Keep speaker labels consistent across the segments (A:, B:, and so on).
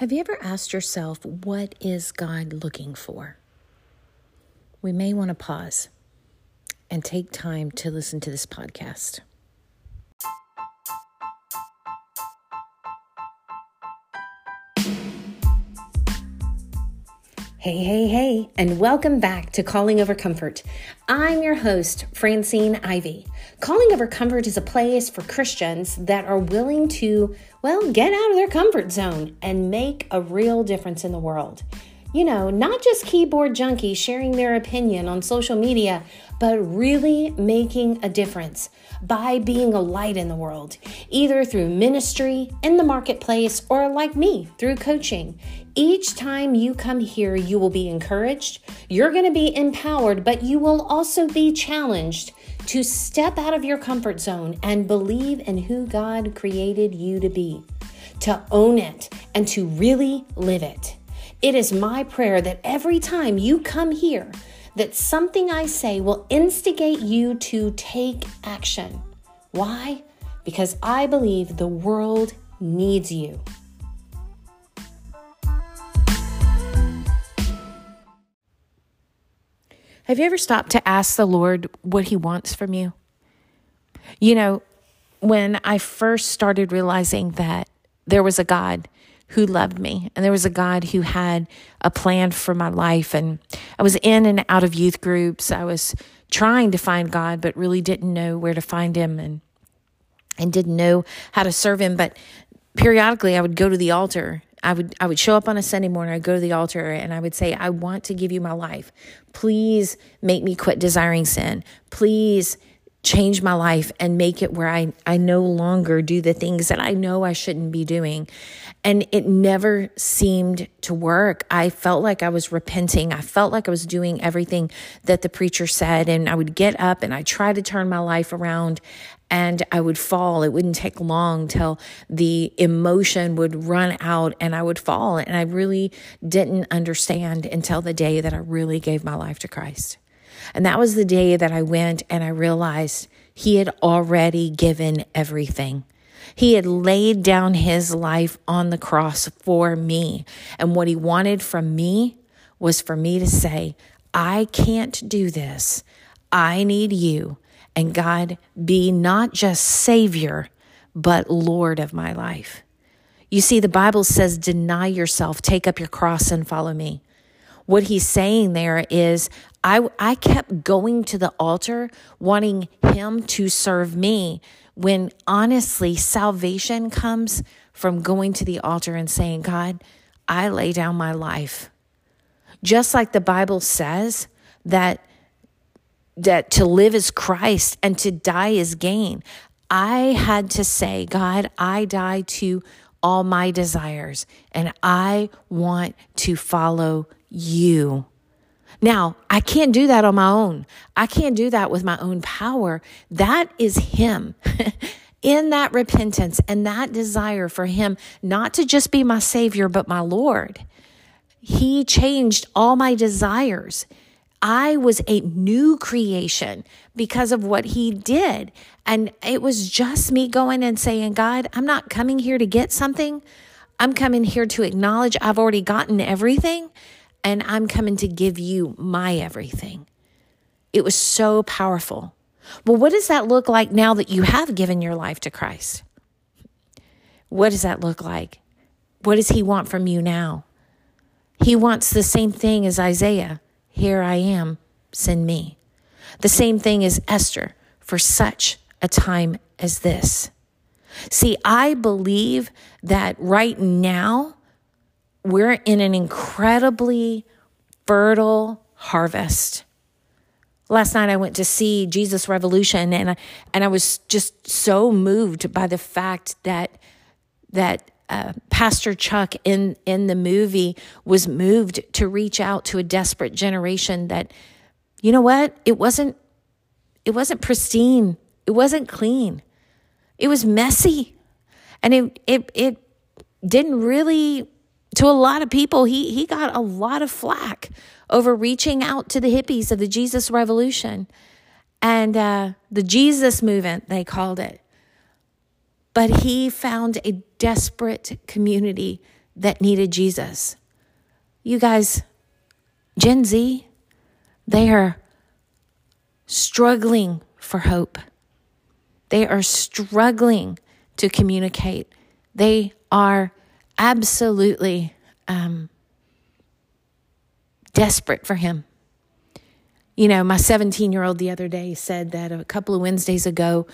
A: Have you ever asked yourself, what is God looking for? We may want to pause and take time to listen to this podcast. Hey, hey, hey, and welcome back to Calling Over Comfort. I'm your host, Francine Ivy. Calling Over Comfort is a place for Christians that are willing to, well, get out of their comfort zone and make a real difference in the world. You know, not just keyboard junkies sharing their opinion on social media, but really making a difference by being a light in the world, either through ministry, in the marketplace, or like me, through coaching. Each time you come here, you will be encouraged, you're going to be empowered, but you will also be challenged to step out of your comfort zone and believe in who God created you to be, to own it, and to really live it. It is my prayer that every time you come here, that something I say will instigate you to take action. Why? Because I believe the world needs you. Have you ever stopped to ask the Lord what He wants from you? You know, when I first started realizing that there was a God who loved me and there was a God who had a plan for my life, and I was in and out of youth groups. I was trying to find God, but really didn't know where to find Him and and didn't know how to serve Him. But periodically, I would go to the altar I would I would show up on a Sunday morning, I'd go to the altar and I would say, I want to give you my life. Please make me quit desiring sin. Please change my life and make it where I, I no longer do the things that I know I shouldn't be doing. And it never seemed to work. I felt like I was repenting. I felt like I was doing everything that the preacher said. And I would get up and I try to turn my life around and I would fall. It wouldn't take long till the emotion would run out and I would fall. And I really didn't understand until the day that I really gave my life to Christ. And that was the day that I went and I realized He had already given everything. He had laid down His life on the cross for me. And what He wanted from me was for me to say, I can't do this. I need you and God be not just Savior, but Lord of my life. You see, the Bible says, deny yourself, take up your cross, and follow me. What he's saying there is, I, I kept going to the altar wanting him to serve me when honestly, salvation comes from going to the altar and saying, God, I lay down my life. Just like the Bible says that that to live is Christ and to die is gain. I had to say, God, I die to all my desires and I want to follow you. Now, I can't do that on my own. I can't do that with my own power. That is Him. In that repentance and that desire for Him not to just be my Savior, but my Lord, He changed all my desires. I was a new creation because of what he did. And it was just me going and saying, God, I'm not coming here to get something. I'm coming here to acknowledge I've already gotten everything and I'm coming to give you my everything. It was so powerful. Well, what does that look like now that you have given your life to Christ? What does that look like? What does he want from you now? He wants the same thing as Isaiah. Here I am, send me. The same thing as Esther for such a time as this. See, I believe that right now we're in an incredibly fertile harvest. Last night I went to see Jesus Revolution and I, and I was just so moved by the fact that that uh, Pastor Chuck in in the movie was moved to reach out to a desperate generation that you know what? It wasn't it wasn't pristine. It wasn't clean. It was messy. And it it it didn't really to a lot of people he he got a lot of flack over reaching out to the hippies of the Jesus revolution and uh, the Jesus movement they called it but he found a desperate community that needed Jesus. You guys, Gen Z, they are struggling for hope. They are struggling to communicate. They are absolutely um, desperate for Him. You know, my 17 year old the other day said that a couple of Wednesdays ago,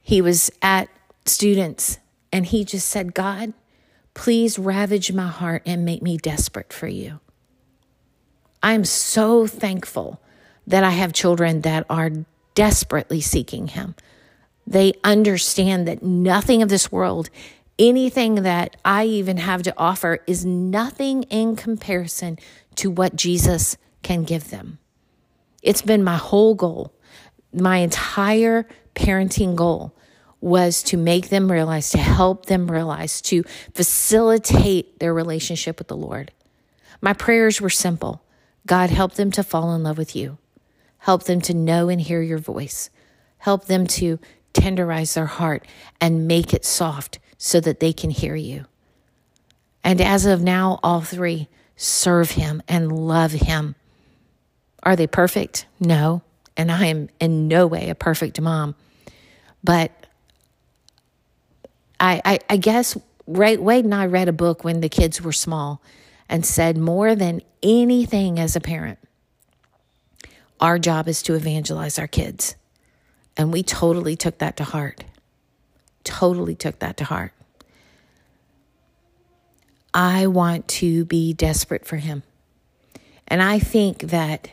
A: he was at students and he just said, God, please ravage my heart and make me desperate for you. I'm so thankful that I have children that are desperately seeking Him. They understand that nothing of this world, anything that I even have to offer, is nothing in comparison to what Jesus can give them. It's been my whole goal, my entire parenting goal was to make them realize, to help them realize, to facilitate their relationship with the Lord. My prayers were simple God, help them to fall in love with you. Help them to know and hear your voice. Help them to tenderize their heart and make it soft so that they can hear you. And as of now, all three serve him and love him. Are they perfect? No. And I am in no way a perfect mom. But I, I, I guess Ray, Wade and I read a book when the kids were small and said more than anything as a parent, our job is to evangelize our kids. And we totally took that to heart. Totally took that to heart. I want to be desperate for him. And I think that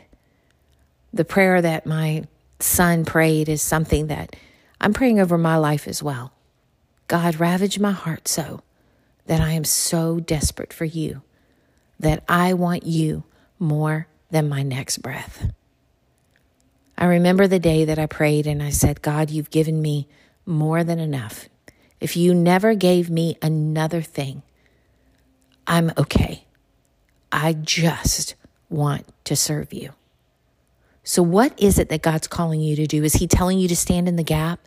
A: the prayer that my son prayed is something that I'm praying over my life as well. God, ravage my heart so that I am so desperate for you that I want you more than my next breath. I remember the day that I prayed and I said, God, you've given me more than enough. If you never gave me another thing, I'm okay. I just want to serve you. So, what is it that God's calling you to do? Is He telling you to stand in the gap?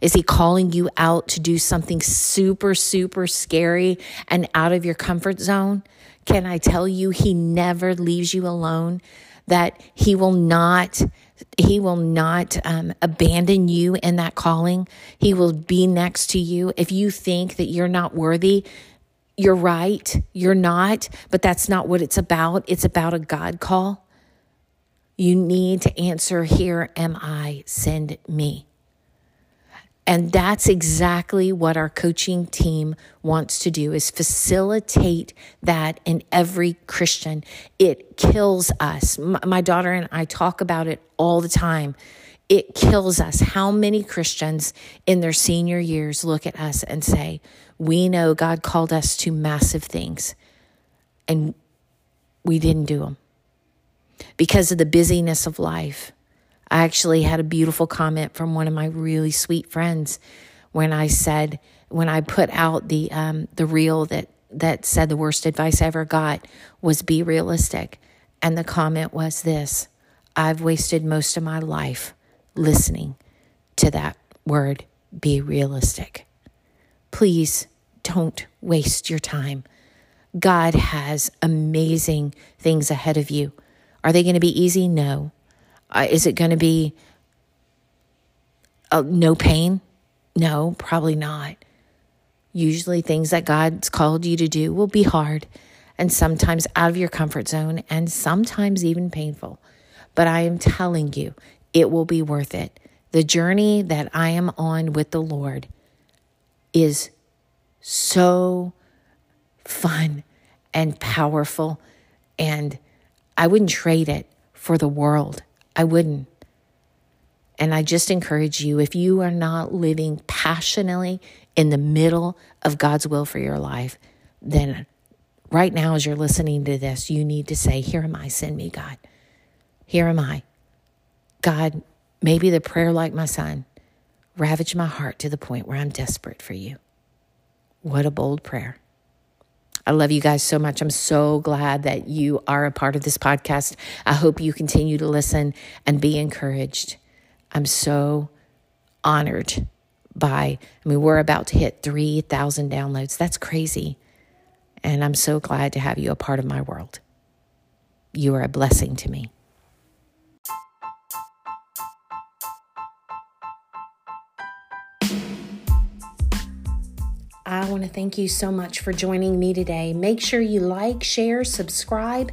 A: Is he calling you out to do something super, super scary and out of your comfort zone? Can I tell you, he never leaves you alone, that he will not he will not um, abandon you in that calling. He will be next to you. If you think that you're not worthy, you're right. You're not, but that's not what it's about. It's about a God call. You need to answer, Here am I, send me. And that's exactly what our coaching team wants to do is facilitate that in every Christian. It kills us. My daughter and I talk about it all the time. It kills us how many Christians in their senior years look at us and say, We know God called us to massive things, and we didn't do them because of the busyness of life I actually had a beautiful comment from one of my really sweet friends when I said, when I put out the um, the reel that that said the worst advice I ever got was be realistic, and the comment was this: I've wasted most of my life listening to that word, be realistic. Please don't waste your time. God has amazing things ahead of you. Are they going to be easy? No. Uh, is it going to be uh, no pain? No, probably not. Usually, things that God's called you to do will be hard and sometimes out of your comfort zone and sometimes even painful. But I am telling you, it will be worth it. The journey that I am on with the Lord is so fun and powerful, and I wouldn't trade it for the world. I wouldn't. And I just encourage you if you are not living passionately in the middle of God's will for your life, then right now, as you're listening to this, you need to say, Here am I, send me, God. Here am I. God, maybe the prayer like my son, ravage my heart to the point where I'm desperate for you. What a bold prayer. I love you guys so much. I'm so glad that you are a part of this podcast. I hope you continue to listen and be encouraged. I'm so honored by, I mean, we're about to hit 3,000 downloads. That's crazy. And I'm so glad to have you a part of my world. You are a blessing to me. Want to thank you so much for joining me today. Make sure you like, share, subscribe,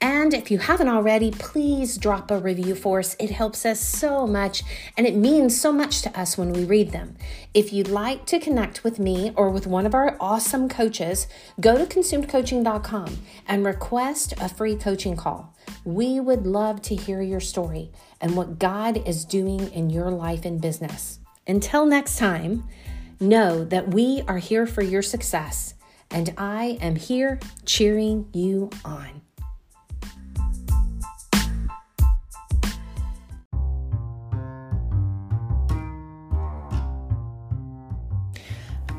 A: and if you haven't already, please drop a review for us. It helps us so much and it means so much to us when we read them. If you'd like to connect with me or with one of our awesome coaches, go to consumedcoaching.com and request a free coaching call. We would love to hear your story and what God is doing in your life and business. Until next time, Know that we are here for your success, and I am here cheering you on.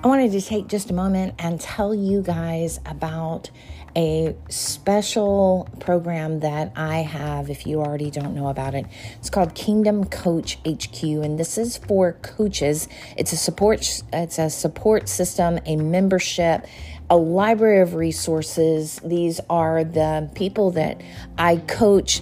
A: I wanted to take just a moment and tell you guys about a special program that I have, if you already don't know about it. It's called Kingdom Coach HQ, and this is for coaches. It's a support it's a support system, a membership, a library of resources. These are the people that I coach